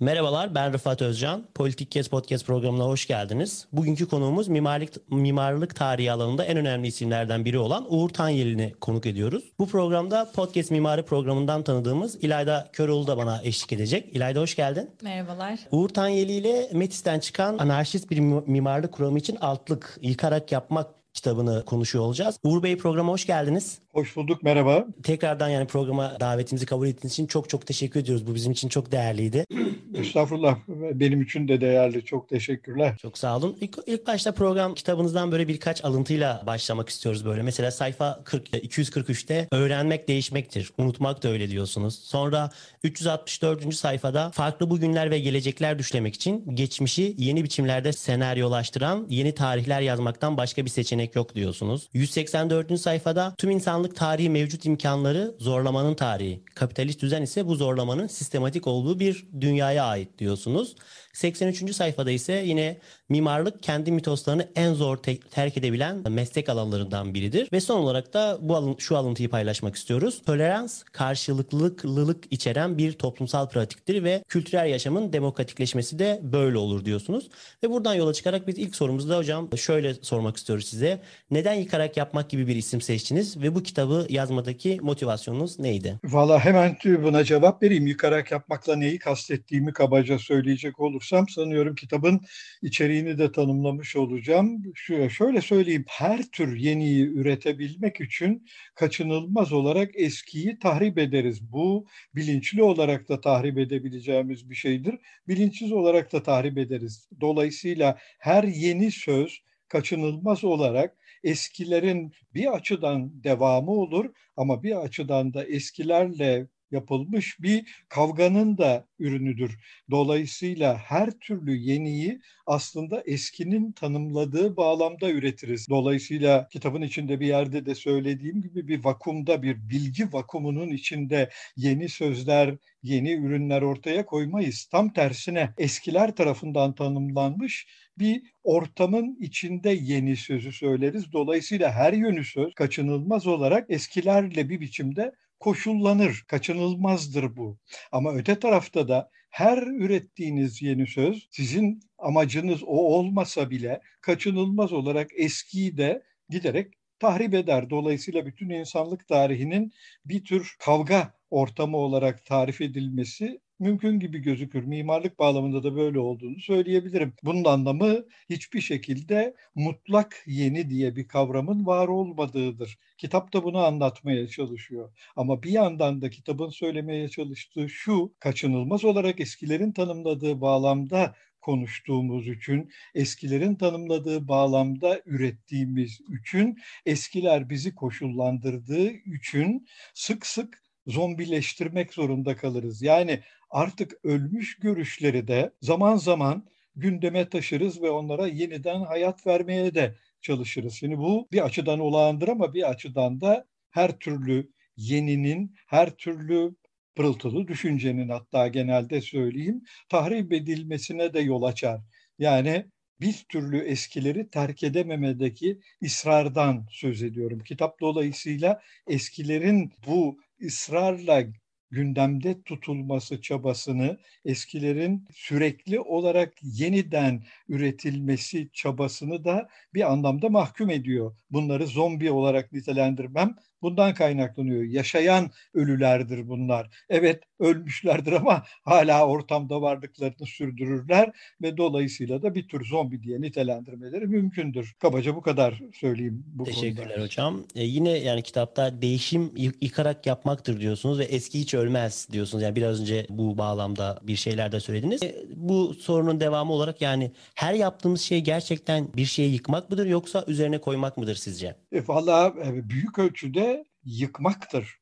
Merhabalar ben Rıfat Özcan. Politik Kes Podcast programına hoş geldiniz. Bugünkü konuğumuz mimarlık, mimarlık tarihi alanında en önemli isimlerden biri olan Uğur Tanyeli'ni konuk ediyoruz. Bu programda Podcast Mimari programından tanıdığımız İlayda Köroğlu da bana eşlik edecek. İlayda hoş geldin. Merhabalar. Uğur Tanyeli ile Metis'ten çıkan anarşist bir mimarlık kuramı için altlık yıkarak yapmak kitabını konuşuyor olacağız. Uğur Bey programa hoş geldiniz. Hoş bulduk, merhaba. Tekrardan yani programa davetimizi kabul ettiğiniz için çok çok teşekkür ediyoruz. Bu bizim için çok değerliydi. Estağfurullah, benim için de değerli. Çok teşekkürler. Çok sağ olun. İlk, ilk başta program kitabınızdan böyle birkaç alıntıyla başlamak istiyoruz böyle. Mesela sayfa 40, 243'te öğrenmek değişmektir. Unutmak da öyle diyorsunuz. Sonra 364. sayfada farklı bugünler ve gelecekler düşlemek için geçmişi yeni biçimlerde senaryolaştıran yeni tarihler yazmaktan başka bir seçenek yok diyorsunuz. 184. sayfada tüm insanlık tarihi mevcut imkanları zorlamanın tarihi. Kapitalist düzen ise bu zorlamanın sistematik olduğu bir dünyaya ait diyorsunuz. 83. sayfada ise yine mimarlık kendi mitoslarını en zor te- terk edebilen meslek alanlarından biridir. Ve son olarak da bu alın- şu alıntıyı paylaşmak istiyoruz. Tolerans karşılıklılık içeren bir toplumsal pratiktir ve kültürel yaşamın demokratikleşmesi de böyle olur diyorsunuz. Ve buradan yola çıkarak biz ilk sorumuzda hocam şöyle sormak istiyoruz size. Neden yıkarak yapmak gibi bir isim seçtiniz ve bu kitabı yazmadaki motivasyonunuz neydi? Valla hemen buna cevap vereyim. Yıkarak yapmakla neyi kastettiğimi kabaca söyleyecek olursam sanıyorum kitabın içeriğini de tanımlamış olacağım. Şu, şöyle söyleyeyim. Her tür yeniyi üretebilmek için kaçınılmaz olarak eskiyi tahrip ederiz. Bu bilinçli olarak da tahrip edebileceğimiz bir şeydir. Bilinçsiz olarak da tahrip ederiz. Dolayısıyla her yeni söz kaçınılmaz olarak eskilerin bir açıdan devamı olur ama bir açıdan da eskilerle yapılmış bir kavganın da ürünüdür. Dolayısıyla her türlü yeniyi aslında eskinin tanımladığı bağlamda üretiriz. Dolayısıyla kitabın içinde bir yerde de söylediğim gibi bir vakumda bir bilgi vakumunun içinde yeni sözler, yeni ürünler ortaya koymayız. Tam tersine eskiler tarafından tanımlanmış bir ortamın içinde yeni sözü söyleriz. Dolayısıyla her yönü söz kaçınılmaz olarak eskilerle bir biçimde koşullanır, kaçınılmazdır bu. Ama öte tarafta da her ürettiğiniz yeni söz sizin amacınız o olmasa bile kaçınılmaz olarak eskiyi de giderek tahrip eder. Dolayısıyla bütün insanlık tarihinin bir tür kavga ortamı olarak tarif edilmesi mümkün gibi gözükür. Mimarlık bağlamında da böyle olduğunu söyleyebilirim. Bunun anlamı hiçbir şekilde mutlak yeni diye bir kavramın var olmadığıdır. Kitap da bunu anlatmaya çalışıyor. Ama bir yandan da kitabın söylemeye çalıştığı şu, kaçınılmaz olarak eskilerin tanımladığı bağlamda konuştuğumuz için, eskilerin tanımladığı bağlamda ürettiğimiz için, eskiler bizi koşullandırdığı için sık sık zombileştirmek zorunda kalırız. Yani artık ölmüş görüşleri de zaman zaman gündeme taşırız ve onlara yeniden hayat vermeye de çalışırız. Şimdi bu bir açıdan olağandır ama bir açıdan da her türlü yeninin, her türlü pırıltılı düşüncenin hatta genelde söyleyeyim tahrip edilmesine de yol açar. Yani bir türlü eskileri terk edememedeki ısrardan söz ediyorum. Kitap dolayısıyla eskilerin bu ısrarla gündemde tutulması çabasını, eskilerin sürekli olarak yeniden üretilmesi çabasını da bir anlamda mahkum ediyor. Bunları zombi olarak nitelendirmem bundan kaynaklanıyor. Yaşayan ölülerdir bunlar. Evet ölmüşlerdir ama hala ortamda varlıklarını sürdürürler ve dolayısıyla da bir tür zombi diye nitelendirmeleri mümkündür. Kabaca bu kadar söyleyeyim bu Teşekkürler konuda. hocam. Ee, yine yani kitapta değişim yıkarak yapmaktır diyorsunuz ve eski hiç ölmez diyorsunuz. Yani biraz önce bu bağlamda bir şeyler de söylediniz. E, bu sorunun devamı olarak yani her yaptığımız şey gerçekten bir şeyi yıkmak mıdır yoksa üzerine koymak mıdır sizce? E, Valla e, büyük ölçüde yıkmaktır.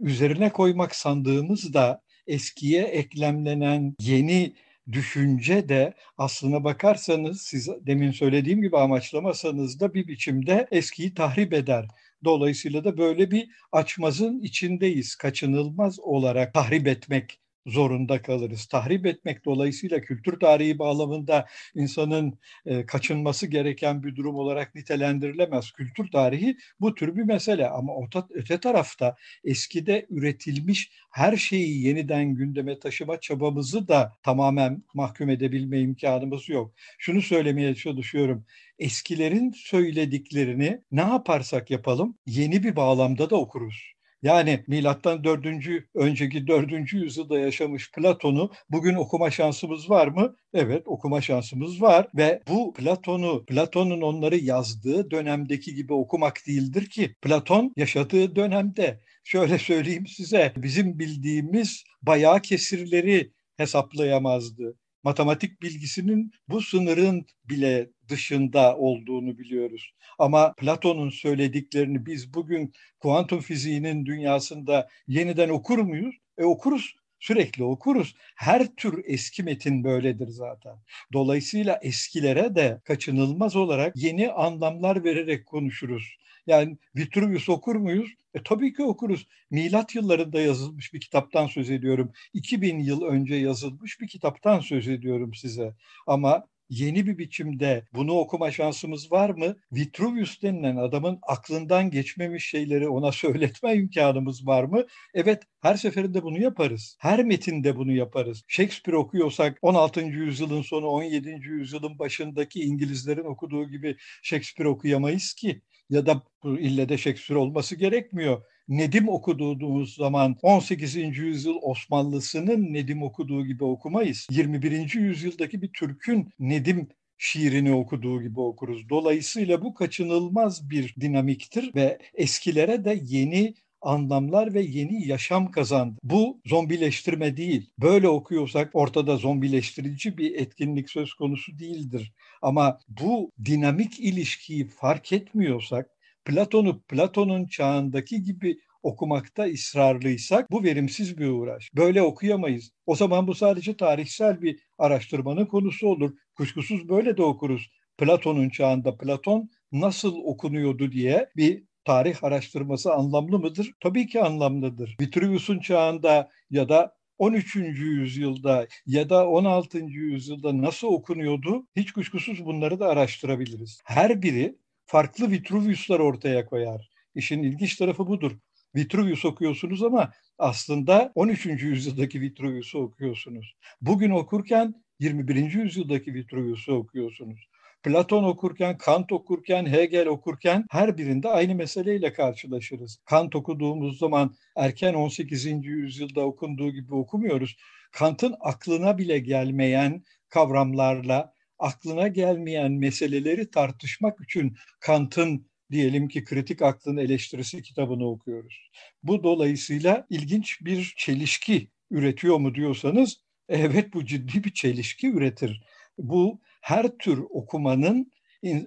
Üzerine koymak sandığımız da eskiye eklemlenen yeni düşünce de aslına bakarsanız siz demin söylediğim gibi amaçlamasanız da bir biçimde eskiyi tahrip eder. Dolayısıyla da böyle bir açmazın içindeyiz. Kaçınılmaz olarak tahrip etmek zorunda kalırız. Tahrip etmek dolayısıyla kültür tarihi bağlamında insanın e, kaçınması gereken bir durum olarak nitelendirilemez. Kültür tarihi bu tür bir mesele ama öte tarafta eskide üretilmiş her şeyi yeniden gündeme taşıma çabamızı da tamamen mahkum edebilme imkanımız yok. Şunu söylemeye çalışıyorum. Eskilerin söylediklerini ne yaparsak yapalım yeni bir bağlamda da okuruz. Yani milattan dördüncü önceki dördüncü yüzyılda yaşamış Platon'u bugün okuma şansımız var mı? Evet okuma şansımız var ve bu Platon'u Platon'un onları yazdığı dönemdeki gibi okumak değildir ki. Platon yaşadığı dönemde şöyle söyleyeyim size bizim bildiğimiz bayağı kesirleri hesaplayamazdı matematik bilgisinin bu sınırın bile dışında olduğunu biliyoruz. Ama Platon'un söylediklerini biz bugün kuantum fiziğinin dünyasında yeniden okur muyuz? E okuruz. Sürekli okuruz. Her tür eski metin böyledir zaten. Dolayısıyla eskilere de kaçınılmaz olarak yeni anlamlar vererek konuşuruz. Yani Vitruvius okur muyuz? E, tabii ki okuruz. Milat yıllarında yazılmış bir kitaptan söz ediyorum. 2000 yıl önce yazılmış bir kitaptan söz ediyorum size. Ama yeni bir biçimde bunu okuma şansımız var mı? Vitruvius denilen adamın aklından geçmemiş şeyleri ona söyletme imkanımız var mı? Evet, her seferinde bunu yaparız. Her metinde bunu yaparız. Shakespeare okuyorsak 16. yüzyılın sonu 17. yüzyılın başındaki İngilizlerin okuduğu gibi Shakespeare okuyamayız ki ya da ille de Shakespeare olması gerekmiyor. Nedim okuduğumuz zaman 18. yüzyıl Osmanlısının Nedim okuduğu gibi okumayız. 21. yüzyıldaki bir Türk'ün Nedim şiirini okuduğu gibi okuruz. Dolayısıyla bu kaçınılmaz bir dinamiktir ve eskilere de yeni anlamlar ve yeni yaşam kazandı. Bu zombileştirme değil. Böyle okuyorsak ortada zombileştirici bir etkinlik söz konusu değildir. Ama bu dinamik ilişkiyi fark etmiyorsak, Platon'u Platon'un çağındaki gibi okumakta ısrarlıysak bu verimsiz bir uğraş. Böyle okuyamayız. O zaman bu sadece tarihsel bir araştırmanın konusu olur. Kuşkusuz böyle de okuruz. Platon'un çağında Platon nasıl okunuyordu diye bir tarih araştırması anlamlı mıdır? Tabii ki anlamlıdır. Vitruvius'un çağında ya da 13. yüzyılda ya da 16. yüzyılda nasıl okunuyordu? Hiç kuşkusuz bunları da araştırabiliriz. Her biri farklı Vitruvius'lar ortaya koyar. İşin ilginç tarafı budur. Vitruvius okuyorsunuz ama aslında 13. yüzyıldaki Vitruvius'u okuyorsunuz. Bugün okurken 21. yüzyıldaki Vitruvius'u okuyorsunuz. Platon okurken, Kant okurken, Hegel okurken her birinde aynı meseleyle karşılaşırız. Kant okuduğumuz zaman erken 18. yüzyılda okunduğu gibi okumuyoruz. Kant'ın aklına bile gelmeyen kavramlarla, aklına gelmeyen meseleleri tartışmak için Kant'ın diyelim ki kritik aklın eleştirisi kitabını okuyoruz. Bu dolayısıyla ilginç bir çelişki üretiyor mu diyorsanız evet bu ciddi bir çelişki üretir. Bu her tür okumanın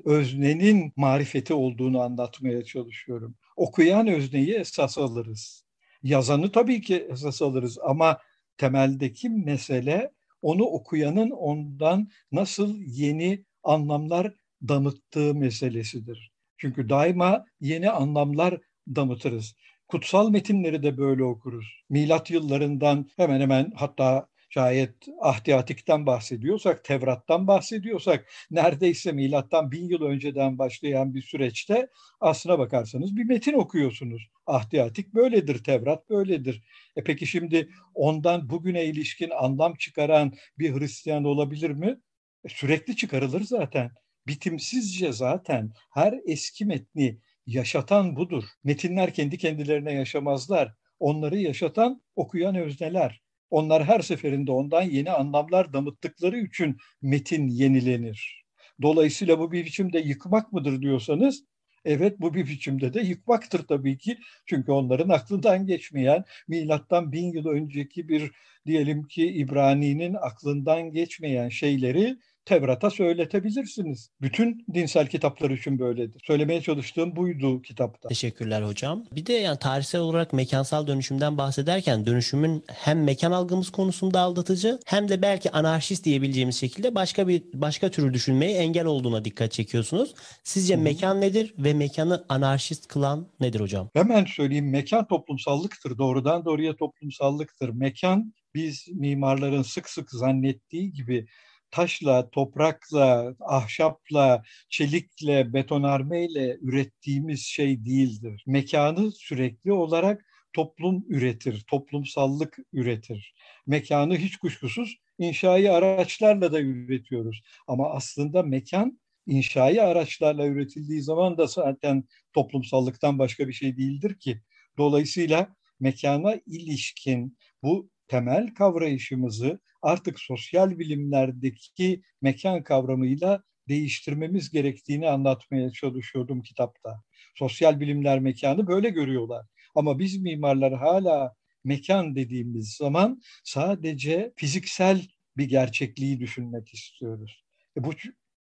öznenin marifeti olduğunu anlatmaya çalışıyorum. Okuyan özneyi esas alırız. Yazanı tabii ki esas alırız ama temeldeki mesele onu okuyanın ondan nasıl yeni anlamlar damıttığı meselesidir. Çünkü daima yeni anlamlar damıtırız. Kutsal metinleri de böyle okuruz. Milat yıllarından hemen hemen hatta şayet ahdiyatikten bahsediyorsak, Tevrat'tan bahsediyorsak neredeyse milattan bin yıl önceden başlayan bir süreçte aslına bakarsanız bir metin okuyorsunuz. Ahdiyatik böyledir, Tevrat böyledir. E peki şimdi ondan bugüne ilişkin anlam çıkaran bir Hristiyan olabilir mi? E sürekli çıkarılır zaten. Bitimsizce zaten her eski metni yaşatan budur. Metinler kendi kendilerine yaşamazlar. Onları yaşatan okuyan özneler. Onlar her seferinde ondan yeni anlamlar damıttıkları için metin yenilenir. Dolayısıyla bu bir biçimde yıkmak mıdır diyorsanız, evet bu bir biçimde de yıkmaktır tabii ki. Çünkü onların aklından geçmeyen, milattan bin yıl önceki bir diyelim ki İbrani'nin aklından geçmeyen şeyleri Tevrat'a söyletebilirsiniz. Bütün dinsel kitaplar için böyledir. Söylemeye çalıştığım buydu kitapta. Teşekkürler hocam. Bir de yani tarihsel olarak mekansal dönüşümden bahsederken dönüşümün hem mekan algımız konusunda aldatıcı hem de belki anarşist diyebileceğimiz şekilde başka bir başka türlü düşünmeye engel olduğuna dikkat çekiyorsunuz. Sizce Hı mekan nedir ve mekanı anarşist kılan nedir hocam? Hemen söyleyeyim mekan toplumsallıktır. Doğrudan doğruya toplumsallıktır. Mekan biz mimarların sık sık zannettiği gibi taşla, toprakla, ahşapla, çelikle, betonarmeyle ürettiğimiz şey değildir. Mekanı sürekli olarak toplum üretir, toplumsallık üretir. Mekanı hiç kuşkusuz inşai araçlarla da üretiyoruz. Ama aslında mekan inşai araçlarla üretildiği zaman da zaten toplumsallıktan başka bir şey değildir ki. Dolayısıyla mekana ilişkin bu temel kavrayışımızı artık sosyal bilimlerdeki mekan kavramıyla değiştirmemiz gerektiğini anlatmaya çalışıyordum kitapta. Sosyal bilimler mekanı böyle görüyorlar. Ama biz mimarlar hala mekan dediğimiz zaman sadece fiziksel bir gerçekliği düşünmek istiyoruz. E bu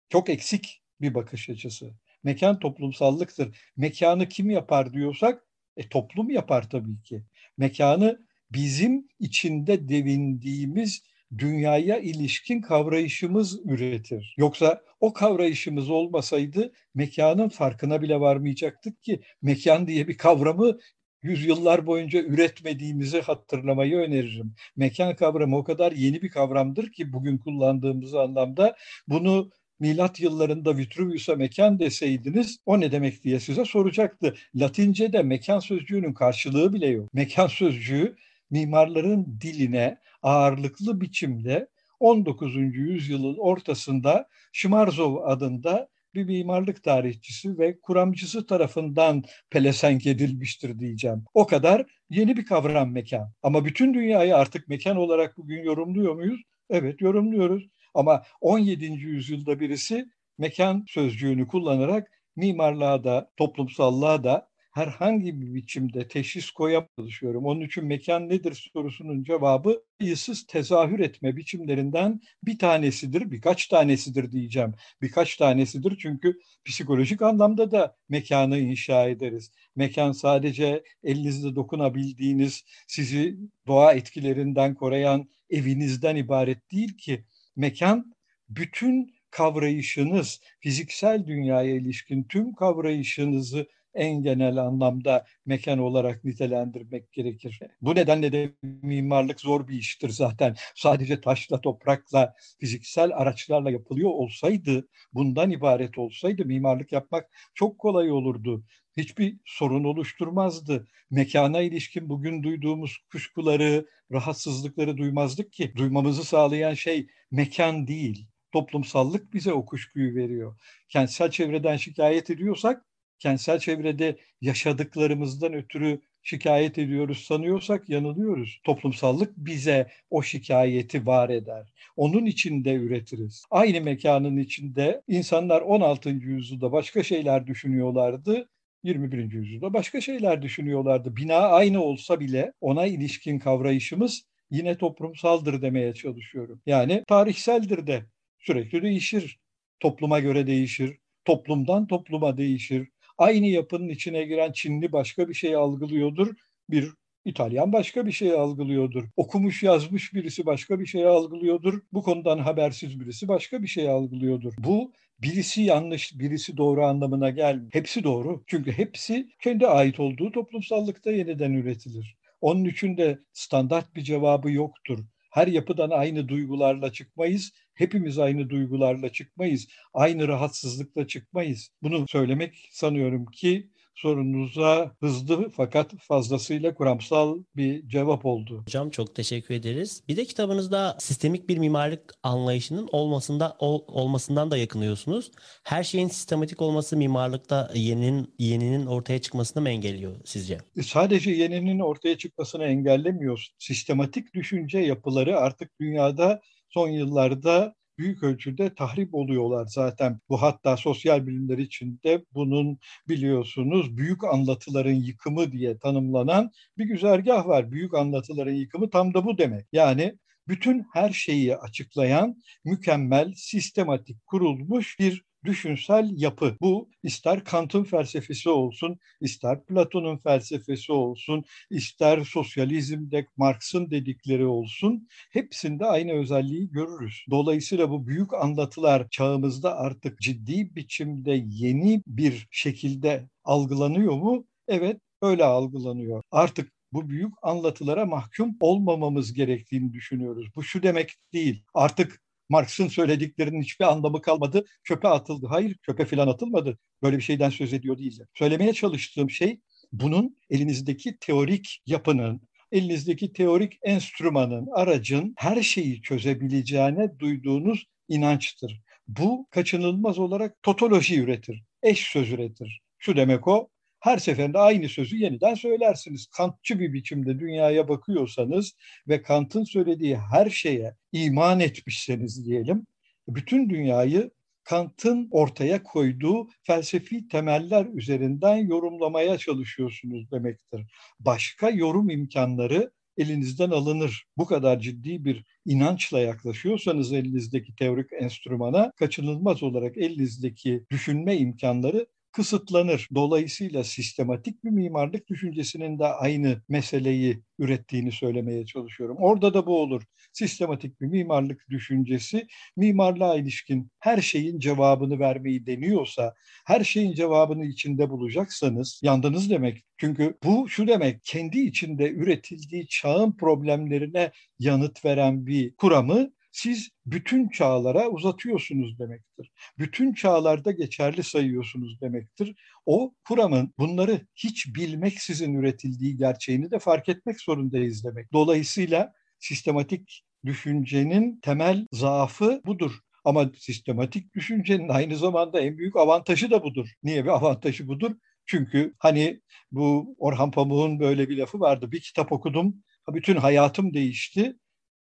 çok eksik bir bakış açısı. Mekan toplumsallıktır. Mekanı kim yapar diyorsak e, toplum yapar tabii ki. Mekanı bizim içinde devindiğimiz dünyaya ilişkin kavrayışımız üretir. Yoksa o kavrayışımız olmasaydı mekanın farkına bile varmayacaktık ki mekan diye bir kavramı yüzyıllar boyunca üretmediğimizi hatırlamayı öneririm. Mekan kavramı o kadar yeni bir kavramdır ki bugün kullandığımız anlamda bunu milat yıllarında Vitruvius'a mekan deseydiniz o ne demek diye size soracaktı. Latince'de mekan sözcüğünün karşılığı bile yok. Mekan sözcüğü mimarların diline ağırlıklı biçimde 19. yüzyılın ortasında Şımarzov adında bir mimarlık tarihçisi ve kuramcısı tarafından pelesenk edilmiştir diyeceğim. O kadar yeni bir kavram mekan. Ama bütün dünyayı artık mekan olarak bugün yorumluyor muyuz? Evet yorumluyoruz. Ama 17. yüzyılda birisi mekan sözcüğünü kullanarak mimarlığa da toplumsallığa da herhangi bir biçimde teşhis koyamaya çalışıyorum. Onun için mekan nedir sorusunun cevabı sayısız tezahür etme biçimlerinden bir tanesidir, birkaç tanesidir diyeceğim. Birkaç tanesidir çünkü psikolojik anlamda da mekanı inşa ederiz. Mekan sadece elinizle dokunabildiğiniz, sizi doğa etkilerinden koruyan evinizden ibaret değil ki. Mekan bütün kavrayışınız, fiziksel dünyaya ilişkin tüm kavrayışınızı en genel anlamda mekan olarak nitelendirmek gerekir. Bu nedenle de mimarlık zor bir iştir zaten. Sadece taşla, toprakla, fiziksel araçlarla yapılıyor olsaydı, bundan ibaret olsaydı mimarlık yapmak çok kolay olurdu. Hiçbir sorun oluşturmazdı. Mekana ilişkin bugün duyduğumuz kuşkuları, rahatsızlıkları duymazdık ki. Duymamızı sağlayan şey mekan değil, toplumsallık bize o kuşkuyu veriyor. Kentsel çevreden şikayet ediyorsak kentsel çevrede yaşadıklarımızdan ötürü şikayet ediyoruz sanıyorsak yanılıyoruz. Toplumsallık bize o şikayeti var eder. Onun içinde üretiriz. Aynı mekanın içinde insanlar 16. yüzyılda başka şeyler düşünüyorlardı. 21. yüzyılda başka şeyler düşünüyorlardı. Bina aynı olsa bile ona ilişkin kavrayışımız yine toplumsaldır demeye çalışıyorum. Yani tarihseldir de sürekli değişir. Topluma göre değişir. Toplumdan topluma değişir aynı yapının içine giren Çinli başka bir şey algılıyordur. Bir İtalyan başka bir şey algılıyordur. Okumuş yazmış birisi başka bir şey algılıyordur. Bu konudan habersiz birisi başka bir şey algılıyordur. Bu birisi yanlış, birisi doğru anlamına gelmiyor. Hepsi doğru. Çünkü hepsi kendi ait olduğu toplumsallıkta yeniden üretilir. Onun için de standart bir cevabı yoktur. Her yapıdan aynı duygularla çıkmayız. Hepimiz aynı duygularla çıkmayız. Aynı rahatsızlıkla çıkmayız. Bunu söylemek sanıyorum ki sorunuza hızlı fakat fazlasıyla kuramsal bir cevap oldu. Hocam çok teşekkür ederiz. Bir de kitabınızda sistemik bir mimarlık anlayışının olmasında ol, olmasından da yakınıyorsunuz. Her şeyin sistematik olması mimarlıkta yeninin yeninin ortaya çıkmasını mı engelliyor sizce? E, sadece yeninin ortaya çıkmasını engellemiyor. Sistematik düşünce yapıları artık dünyada son yıllarda büyük ölçüde tahrip oluyorlar zaten. Bu hatta sosyal bilimler içinde bunun biliyorsunuz büyük anlatıların yıkımı diye tanımlanan bir güzergah var. Büyük anlatıların yıkımı tam da bu demek. Yani bütün her şeyi açıklayan mükemmel, sistematik kurulmuş bir düşünsel yapı. Bu ister Kant'ın felsefesi olsun, ister Platon'un felsefesi olsun, ister sosyalizmde Marx'ın dedikleri olsun, hepsinde aynı özelliği görürüz. Dolayısıyla bu büyük anlatılar çağımızda artık ciddi biçimde yeni bir şekilde algılanıyor mu? Evet, öyle algılanıyor. Artık bu büyük anlatılara mahkum olmamamız gerektiğini düşünüyoruz. Bu şu demek değil. Artık Marx'ın söylediklerinin hiçbir anlamı kalmadı, çöpe atıldı. Hayır, çöpe falan atılmadı. Böyle bir şeyden söz ediyor değiller. Söylemeye çalıştığım şey bunun elinizdeki teorik yapının, elinizdeki teorik enstrümanın, aracın her şeyi çözebileceğine duyduğunuz inançtır. Bu kaçınılmaz olarak totoloji üretir, eş söz üretir. Şu demek o, her seferinde aynı sözü yeniden söylersiniz. Kantçı bir biçimde dünyaya bakıyorsanız ve Kant'ın söylediği her şeye iman etmişseniz diyelim, bütün dünyayı Kant'ın ortaya koyduğu felsefi temeller üzerinden yorumlamaya çalışıyorsunuz demektir. Başka yorum imkanları elinizden alınır. Bu kadar ciddi bir inançla yaklaşıyorsanız elinizdeki teorik enstrümana kaçınılmaz olarak elinizdeki düşünme imkanları kısıtlanır. Dolayısıyla sistematik bir mimarlık düşüncesinin de aynı meseleyi ürettiğini söylemeye çalışıyorum. Orada da bu olur. Sistematik bir mimarlık düşüncesi mimarlığa ilişkin her şeyin cevabını vermeyi deniyorsa, her şeyin cevabını içinde bulacaksanız yandınız demek. Çünkü bu şu demek, kendi içinde üretildiği çağın problemlerine yanıt veren bir kuramı siz bütün çağlara uzatıyorsunuz demektir. Bütün çağlarda geçerli sayıyorsunuz demektir. O kuramın bunları hiç bilmeksizin üretildiği gerçeğini de fark etmek zorundayız demek. Dolayısıyla sistematik düşüncenin temel zaafı budur. Ama sistematik düşüncenin aynı zamanda en büyük avantajı da budur. Niye bir avantajı budur? Çünkü hani bu Orhan Pamuk'un böyle bir lafı vardı. Bir kitap okudum, bütün hayatım değişti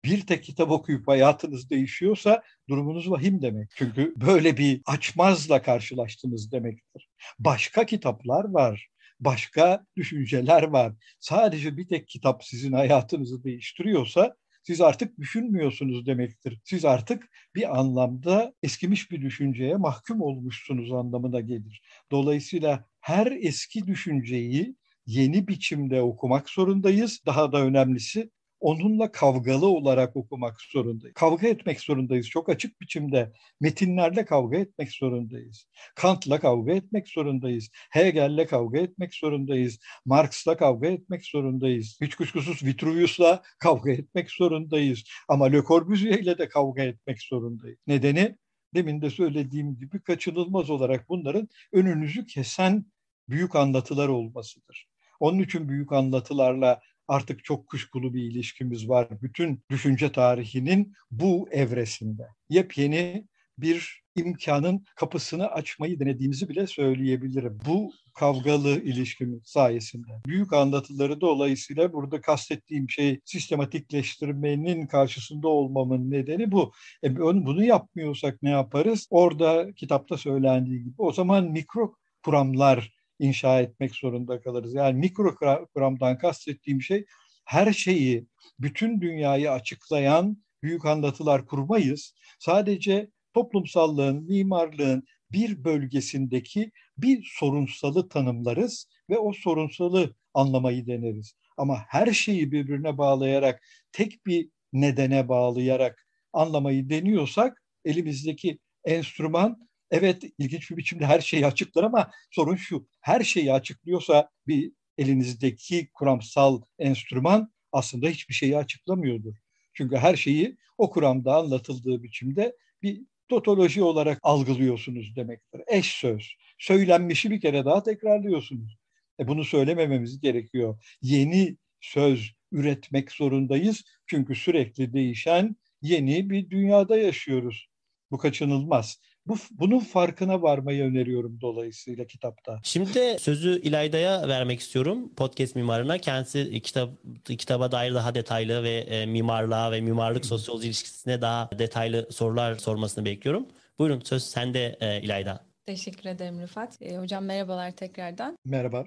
bir tek kitap okuyup hayatınız değişiyorsa durumunuz vahim demek. Çünkü böyle bir açmazla karşılaştınız demektir. Başka kitaplar var, başka düşünceler var. Sadece bir tek kitap sizin hayatınızı değiştiriyorsa siz artık düşünmüyorsunuz demektir. Siz artık bir anlamda eskimiş bir düşünceye mahkum olmuşsunuz anlamına gelir. Dolayısıyla her eski düşünceyi yeni biçimde okumak zorundayız. Daha da önemlisi onunla kavgalı olarak okumak zorundayız. Kavga etmek zorundayız çok açık biçimde. Metinlerle kavga etmek zorundayız. Kant'la kavga etmek zorundayız. Hegel'le kavga etmek zorundayız. Marx'la kavga etmek zorundayız. Hiç kuşkusuz Vitruvius'la kavga etmek zorundayız. Ama Le Corbusier'le de kavga etmek zorundayız. Nedeni demin de söylediğim gibi kaçınılmaz olarak bunların önünüzü kesen büyük anlatılar olmasıdır. Onun için büyük anlatılarla artık çok kuşkulu bir ilişkimiz var. Bütün düşünce tarihinin bu evresinde. Yepyeni bir imkanın kapısını açmayı denediğimizi bile söyleyebilirim. Bu kavgalı ilişkimiz sayesinde. Büyük anlatıları dolayısıyla burada kastettiğim şey sistematikleştirmenin karşısında olmamın nedeni bu. E, bunu yapmıyorsak ne yaparız? Orada kitapta söylendiği gibi o zaman mikro kuramlar inşa etmek zorunda kalırız. Yani mikro kuramdan kastettiğim şey her şeyi, bütün dünyayı açıklayan büyük anlatılar kurmayız. Sadece toplumsallığın, mimarlığın bir bölgesindeki bir sorunsalı tanımlarız ve o sorunsalı anlamayı deneriz. Ama her şeyi birbirine bağlayarak, tek bir nedene bağlayarak anlamayı deniyorsak elimizdeki enstrüman Evet ilginç bir biçimde her şeyi açıklar ama sorun şu. Her şeyi açıklıyorsa bir elinizdeki kuramsal enstrüman aslında hiçbir şeyi açıklamıyordur. Çünkü her şeyi o kuramda anlatıldığı biçimde bir totoloji olarak algılıyorsunuz demektir. Eş söz. Söylenmişi bir kere daha tekrarlıyorsunuz. E bunu söylemememiz gerekiyor. Yeni söz üretmek zorundayız. Çünkü sürekli değişen yeni bir dünyada yaşıyoruz. Bu kaçınılmaz. Bu, bunun farkına varmayı öneriyorum dolayısıyla kitapta. Şimdi sözü İlayda'ya vermek istiyorum podcast mimarına. Kendisi kitap kitaba dair daha detaylı ve e, mimarlığa ve mimarlık sosyoloji ilişkisine daha detaylı sorular sormasını bekliyorum. Buyurun söz sende e, İlayda. Teşekkür ederim Rıfat. E, hocam merhabalar tekrardan. Merhaba.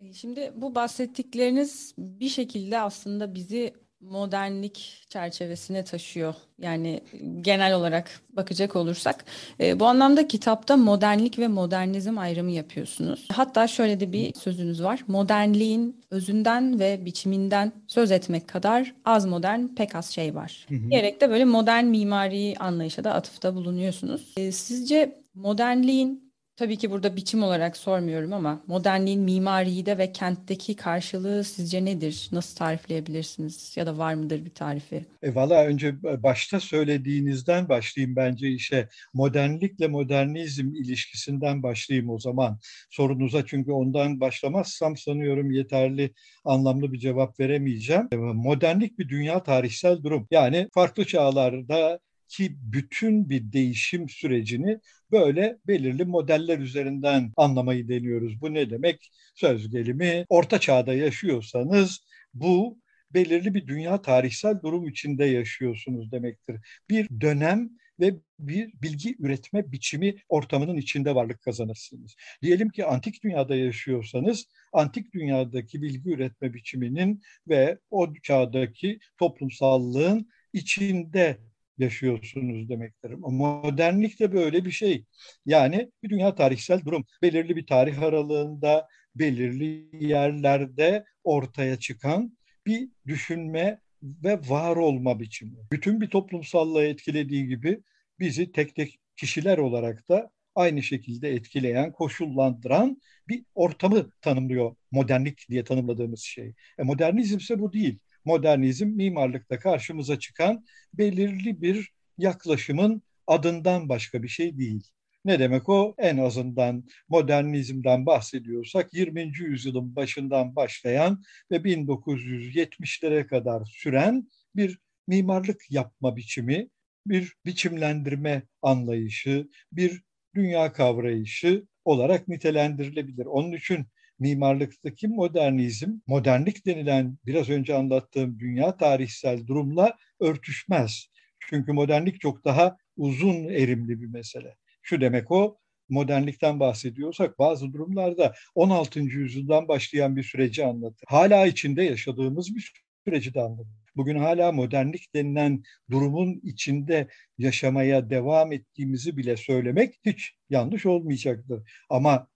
E, şimdi bu bahsettikleriniz bir şekilde aslında bizi modernlik çerçevesine taşıyor. Yani genel olarak bakacak olursak. E, bu anlamda kitapta modernlik ve modernizm ayrımı yapıyorsunuz. Hatta şöyle de bir sözünüz var. Modernliğin özünden ve biçiminden söz etmek kadar az modern pek az şey var. Hı hı. Diyerek de böyle modern mimari anlayışa da atıfta bulunuyorsunuz. E, sizce modernliğin Tabii ki burada biçim olarak sormuyorum ama modernliğin mimaride ve kentteki karşılığı sizce nedir? Nasıl tarifleyebilirsiniz? Ya da var mıdır bir tarifi? E valla önce başta söylediğinizden başlayayım bence işe. Modernlikle modernizm ilişkisinden başlayayım o zaman. Sorunuza çünkü ondan başlamazsam sanıyorum yeterli anlamlı bir cevap veremeyeceğim. E, modernlik bir dünya tarihsel durum. Yani farklı çağlarda ki bütün bir değişim sürecini böyle belirli modeller üzerinden anlamayı deniyoruz. Bu ne demek? Söz gelimi orta çağda yaşıyorsanız bu belirli bir dünya tarihsel durum içinde yaşıyorsunuz demektir. Bir dönem ve bir bilgi üretme biçimi ortamının içinde varlık kazanırsınız. Diyelim ki antik dünyada yaşıyorsanız antik dünyadaki bilgi üretme biçiminin ve o çağdaki toplumsallığın içinde yaşıyorsunuz demektir. Modernlik de böyle bir şey. Yani bir dünya tarihsel durum. Belirli bir tarih aralığında, belirli yerlerde ortaya çıkan bir düşünme ve var olma biçimi. Bütün bir toplumsallığı etkilediği gibi bizi tek tek kişiler olarak da aynı şekilde etkileyen, koşullandıran bir ortamı tanımlıyor modernlik diye tanımladığımız şey. E modernizm ise bu değil modernizm mimarlıkta karşımıza çıkan belirli bir yaklaşımın adından başka bir şey değil. Ne demek o? En azından modernizmden bahsediyorsak 20. yüzyılın başından başlayan ve 1970'lere kadar süren bir mimarlık yapma biçimi, bir biçimlendirme anlayışı, bir dünya kavrayışı olarak nitelendirilebilir. Onun için mimarlıktaki modernizm, modernlik denilen biraz önce anlattığım dünya tarihsel durumla örtüşmez. Çünkü modernlik çok daha uzun erimli bir mesele. Şu demek o, modernlikten bahsediyorsak bazı durumlarda 16. yüzyıldan başlayan bir süreci anlatır. Hala içinde yaşadığımız bir süreci de anlatır. Bugün hala modernlik denilen durumun içinde yaşamaya devam ettiğimizi bile söylemek hiç yanlış olmayacaktır. Ama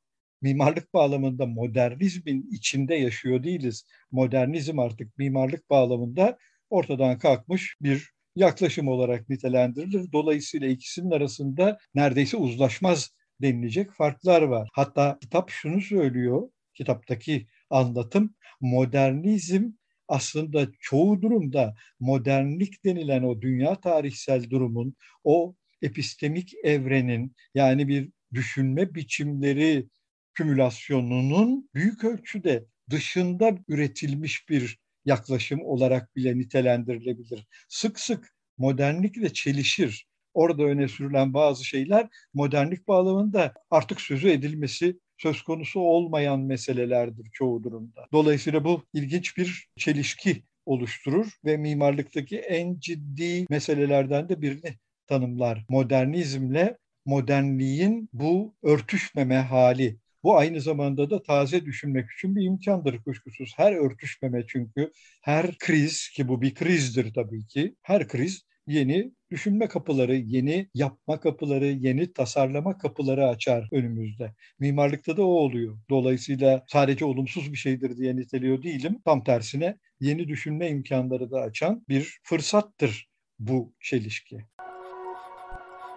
mimarlık bağlamında modernizmin içinde yaşıyor değiliz. Modernizm artık mimarlık bağlamında ortadan kalkmış bir yaklaşım olarak nitelendirilir. Dolayısıyla ikisinin arasında neredeyse uzlaşmaz denilecek farklar var. Hatta kitap şunu söylüyor, kitaptaki anlatım modernizm aslında çoğu durumda modernlik denilen o dünya tarihsel durumun, o epistemik evrenin yani bir düşünme biçimleri kümülasyonunun büyük ölçüde dışında üretilmiş bir yaklaşım olarak bile nitelendirilebilir. Sık sık modernlikle çelişir. Orada öne sürülen bazı şeyler modernlik bağlamında artık sözü edilmesi söz konusu olmayan meselelerdir çoğu durumda. Dolayısıyla bu ilginç bir çelişki oluşturur ve mimarlıktaki en ciddi meselelerden de birini tanımlar. Modernizmle modernliğin bu örtüşmeme hali bu aynı zamanda da taze düşünmek için bir imkandır kuşkusuz. Her örtüşmeme çünkü, her kriz ki bu bir krizdir tabii ki, her kriz yeni düşünme kapıları, yeni yapma kapıları, yeni tasarlama kapıları açar önümüzde. Mimarlıkta da o oluyor. Dolayısıyla sadece olumsuz bir şeydir diye niteliyor değilim. Tam tersine yeni düşünme imkanları da açan bir fırsattır bu çelişki.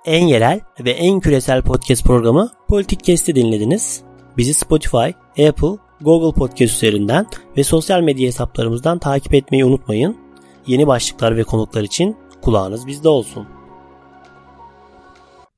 En yerel ve en küresel podcast programı Politik Kesti dinlediniz. Bizi Spotify, Apple, Google Podcast üzerinden ve sosyal medya hesaplarımızdan takip etmeyi unutmayın. Yeni başlıklar ve konuklar için kulağınız bizde olsun.